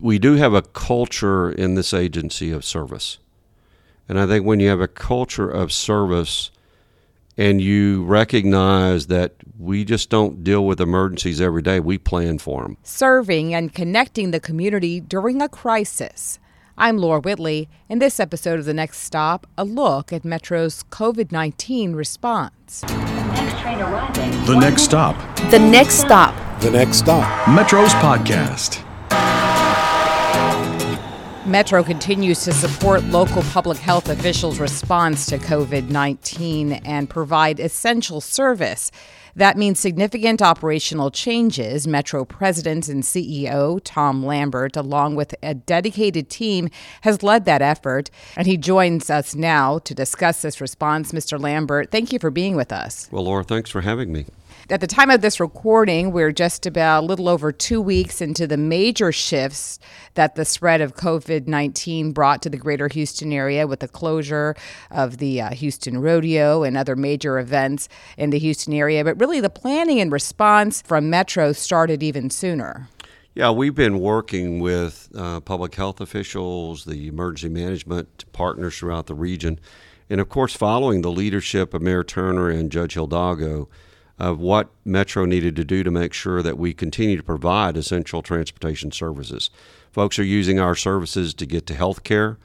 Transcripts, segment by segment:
we do have a culture in this agency of service. And I think when you have a culture of service and you recognize that we just don't deal with emergencies every day, we plan for them. Serving and connecting the community during a crisis. I'm Laura Whitley. In this episode of The Next Stop, a look at Metro's COVID 19 response. The next stop. The next stop. The next stop. Metro's podcast. Metro continues to support local public health officials' response to COVID 19 and provide essential service. That means significant operational changes. Metro President and CEO Tom Lambert, along with a dedicated team, has led that effort. And he joins us now to discuss this response. Mr. Lambert, thank you for being with us. Well, Laura, thanks for having me. At the time of this recording, we're just about a little over two weeks into the major shifts that the spread of COVID 19 brought to the greater Houston area with the closure of the uh, Houston Rodeo and other major events in the Houston area. But really, the planning and response from Metro started even sooner. Yeah, we've been working with uh, public health officials, the emergency management partners throughout the region, and of course, following the leadership of Mayor Turner and Judge Hidalgo of what Metro needed to do to make sure that we continue to provide essential transportation services. Folks are using our services to get to health care.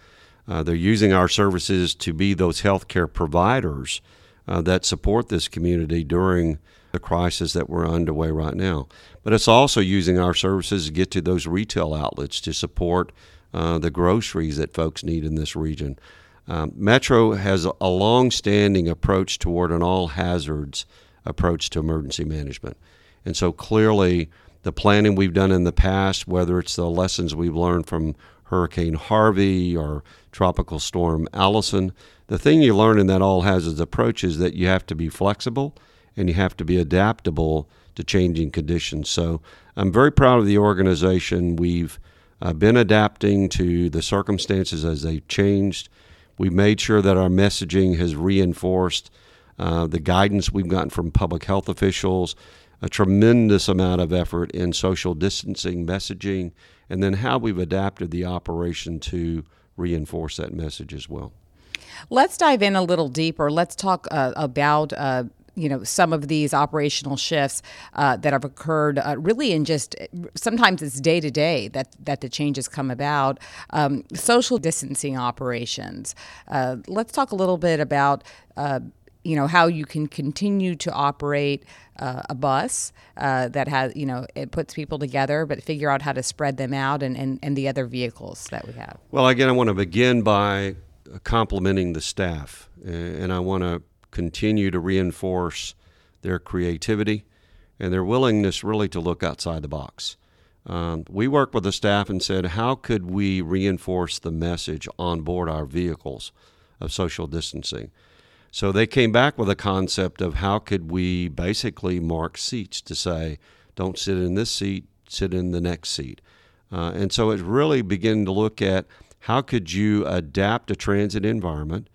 Uh, they're using our services to be those healthcare providers uh, that support this community during the crisis that we're underway right now. But it's also using our services to get to those retail outlets to support uh, the groceries that folks need in this region. Um, Metro has a long standing approach toward an all hazards approach to emergency management. And so clearly, the planning we've done in the past, whether it's the lessons we've learned from Hurricane Harvey or Tropical Storm Allison, the thing you learn in that all hazards approach is that you have to be flexible and you have to be adaptable to changing conditions. So I'm very proud of the organization. We've uh, been adapting to the circumstances as they've changed. We've made sure that our messaging has reinforced uh, the guidance we've gotten from public health officials, a tremendous amount of effort in social distancing messaging, and then how we've adapted the operation to reinforce that message as well. Let's dive in a little deeper. Let's talk uh, about. Uh, you know some of these operational shifts uh, that have occurred uh, really in just sometimes it's day to day that that the changes come about um, social distancing operations uh, let's talk a little bit about you know how you can continue to operate uh, a bus uh, that has you know it puts people together but figure out how to spread them out and, and, and the other vehicles that we have. Well again i want to begin by complimenting the staff and i want to continue to reinforce their creativity and their willingness really to look outside the box. Um, we worked with the staff and said how could we reinforce the message on board our vehicles of social distancing so they came back with a concept of how could we basically mark seats to say, don't sit in this seat, sit in the next seat. Uh, and so it's really beginning to look at how could you adapt a transit environment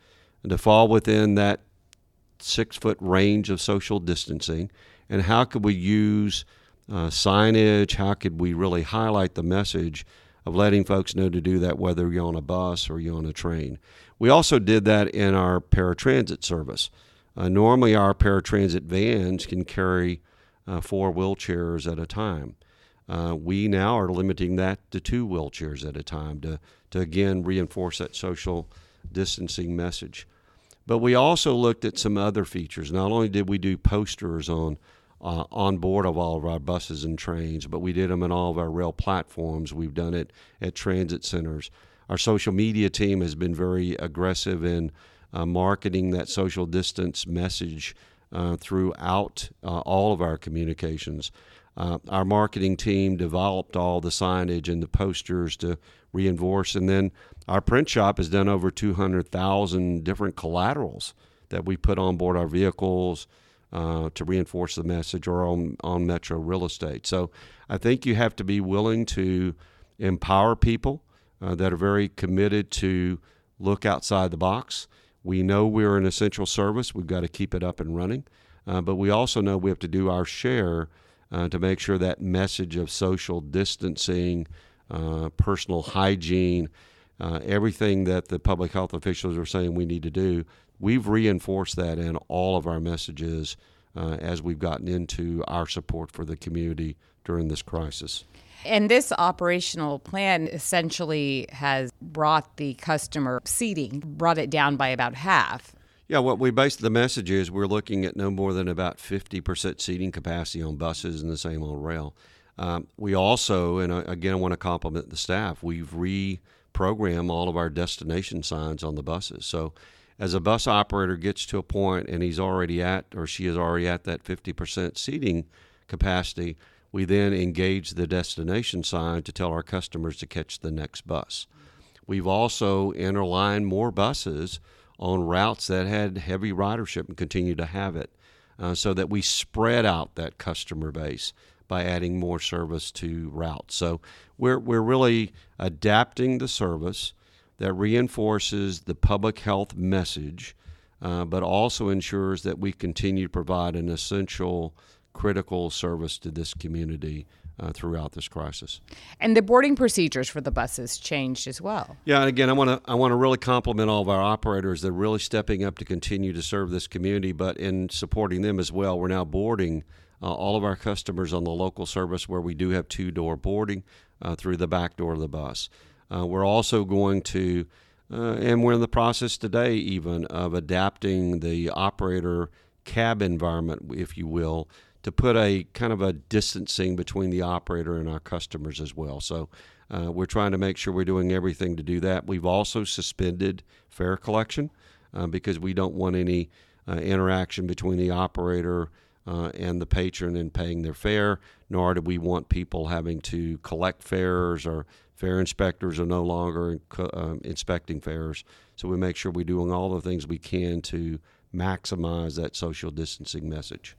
to fall within that six foot range of social distancing, and how could we use uh, signage? How could we really highlight the message of letting folks know to do that, whether you're on a bus or you're on a train? We also did that in our paratransit service. Uh, normally, our paratransit vans can carry uh, four wheelchairs at a time. Uh, we now are limiting that to two wheelchairs at a time to, to again reinforce that social distancing message. But we also looked at some other features. Not only did we do posters on uh, on board of all of our buses and trains, but we did them in all of our rail platforms. We've done it at transit centers. Our social media team has been very aggressive in uh, marketing that social distance message uh, throughout uh, all of our communications. Uh, our marketing team developed all the signage and the posters to reinforce, and then our print shop has done over 200,000 different collaterals that we put on board our vehicles. Uh, to reinforce the message or on, on metro real estate. So I think you have to be willing to empower people uh, that are very committed to look outside the box. We know we're an essential service. We've got to keep it up and running. Uh, but we also know we have to do our share uh, to make sure that message of social distancing uh, personal hygiene, uh, everything that the public health officials are saying we need to do. We've reinforced that in all of our messages uh, as we've gotten into our support for the community during this crisis. And this operational plan essentially has brought the customer seating, brought it down by about half. Yeah, what we base the message is we're looking at no more than about 50% seating capacity on buses and the same on rail. Um, we also, and again, I want to compliment the staff, we've reprogrammed all of our destination signs on the buses. So as a bus operator gets to a point and he's already at, or she is already at that 50% seating capacity, we then engage the destination sign to tell our customers to catch the next bus. We've also interlined more buses on routes that had heavy ridership and continue to have it, uh, so that we spread out that customer base by adding more service to routes. So we're we're really adapting the service that reinforces the public health message, uh, but also ensures that we continue to provide an essential, critical service to this community uh, throughout this crisis. And the boarding procedures for the buses changed as well. Yeah, and again, I want to I want to really compliment all of our operators. They're really stepping up to continue to serve this community, but in supporting them as well, we're now boarding uh, all of our customers on the local service where we do have two door boarding uh, through the back door of the bus. Uh, we're also going to, uh, and we're in the process today even of adapting the operator cab environment, if you will, to put a kind of a distancing between the operator and our customers as well. So uh, we're trying to make sure we're doing everything to do that. We've also suspended fare collection uh, because we don't want any uh, interaction between the operator uh, and the patron in paying their fare, nor do we want people having to collect fares or fare inspectors are no longer uh, inspecting fares. So we make sure we're doing all the things we can to maximize that social distancing message.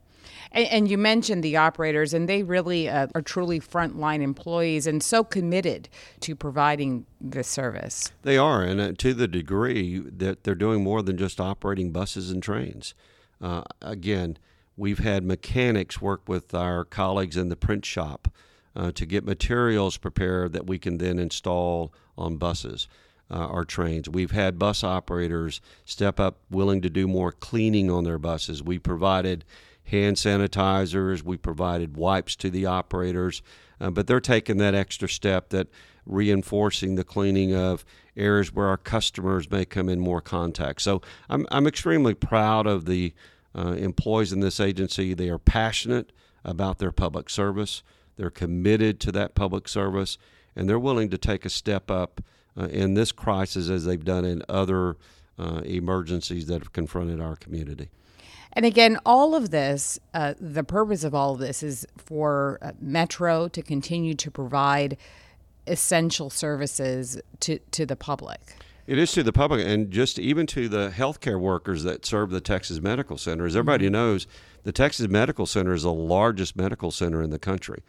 And, and, you mentioned the operators, and they really uh, are truly frontline employees and so committed to providing this service. They are, and uh, to the degree that they're doing more than just operating buses and trains. Uh, again, we've had mechanics work with our colleagues in the print shop uh, to get materials prepared that we can then install on buses. Uh, or trains. We've had bus operators step up willing to do more cleaning on their buses. We provided hand sanitizers, we provided wipes to the operators, uh, but they're taking that extra step that reinforcing the cleaning of areas where our customers may come in more contact. So I'm, I'm extremely proud of the uh, employees in this agency. They are passionate about their public service, they're committed to that public service, and they're willing to take a step up uh, in this crisis as they've done in other uh, emergencies that have confronted our community. And again, all of this, uh, the purpose of all of this is for uh, Metro to continue to provide essential services to, to the public. It is to the public and just even to the healthcare workers that serve the Texas Medical Center. As everybody mm-hmm. knows, the Texas Medical Center is the largest medical center in the country.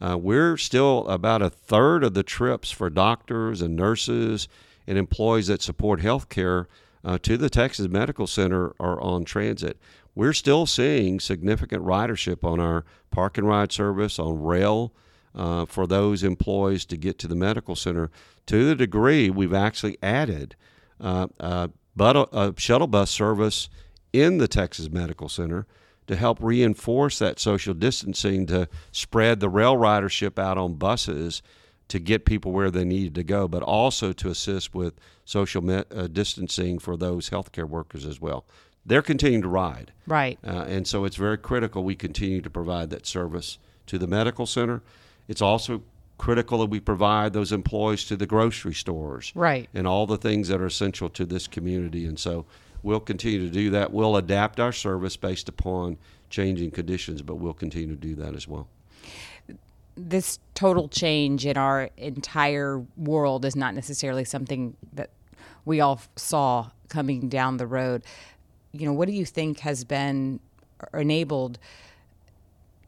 Uh, we're still about a third of the trips for doctors and nurses and employees that support healthcare uh, to the Texas Medical Center are on transit we're still seeing significant ridership on our park and ride service, on rail uh, for those employees to get to the medical center to the degree we've actually added uh, uh, but a shuttle bus service in the Texas Medical Center to help reinforce that social distancing, to spread the rail ridership out on buses to get people where they needed to go, but also to assist with social me- uh, distancing for those healthcare workers as well they're continuing to ride. Right. Uh, and so it's very critical we continue to provide that service to the medical center. It's also critical that we provide those employees to the grocery stores. Right. And all the things that are essential to this community. And so we'll continue to do that. We'll adapt our service based upon changing conditions, but we'll continue to do that as well. This total change in our entire world is not necessarily something that we all saw coming down the road you know, what do you think has been enabled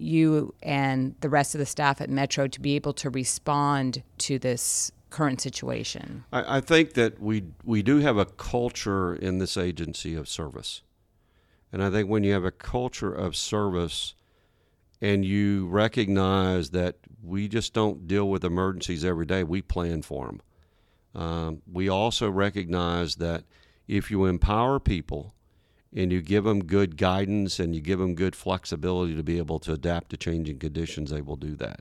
you and the rest of the staff at Metro to be able to respond to this current situation? I, I think that we we do have a culture in this agency of service, and I think when you have a culture of service, and you recognize that we just don't deal with emergencies every day, we plan for them. Um, we also recognize that if you empower people and you give them good guidance and you give them good flexibility to be able to adapt to changing conditions, they will do that.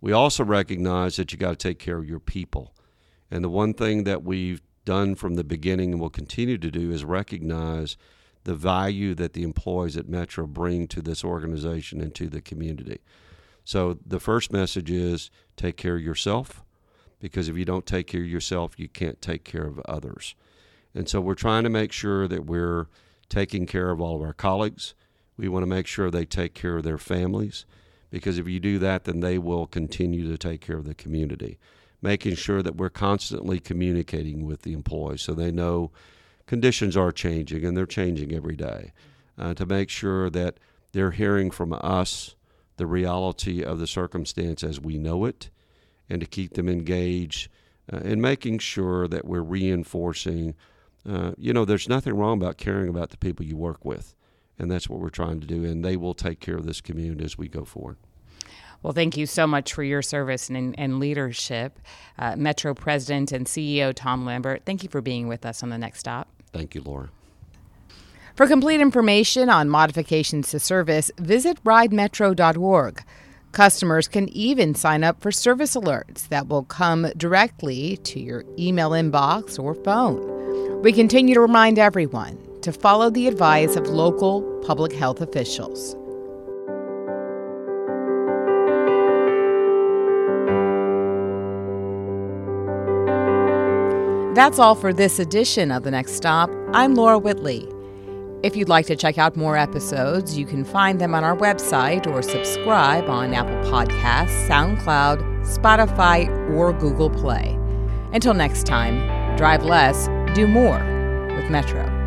We also recognize that you got to take care of your people. And the one thing that we've done from the beginning and will continue to do is recognize the value that the employees at Metro bring to this organization and to the community. So the first message is take care of yourself because if you don't take care of yourself, you can't take care of others. And so we're trying to make sure that we're taking care of all of our colleagues. We want to make sure they take care of their families because if you do that, then they will continue to take care of the community. Making sure that we're constantly communicating with the employees so they know conditions are changing and they're changing every day. Uh, to make sure that they're hearing from us the reality of the circumstance as we know it and to keep them engaged uh, and making sure that we're reinforcing. Uh, you know, there's nothing wrong about caring about the people you work with, and that's what we're trying to do. And they will take care of this community as we go forward. Well, thank you so much for your service and, and leadership. Uh, Metro President and CEO Tom Lambert, thank you for being with us on the next stop. Thank you, Laura. For complete information on modifications to service, visit ridemetro.org. Customers can even sign up for service alerts that will come directly to your email inbox or phone. We continue to remind everyone to follow the advice of local public health officials. That's all for this edition of The Next Stop. I'm Laura Whitley. If you'd like to check out more episodes, you can find them on our website or subscribe on Apple Podcasts, SoundCloud, Spotify, or Google Play. Until next time, drive less, do more with Metro.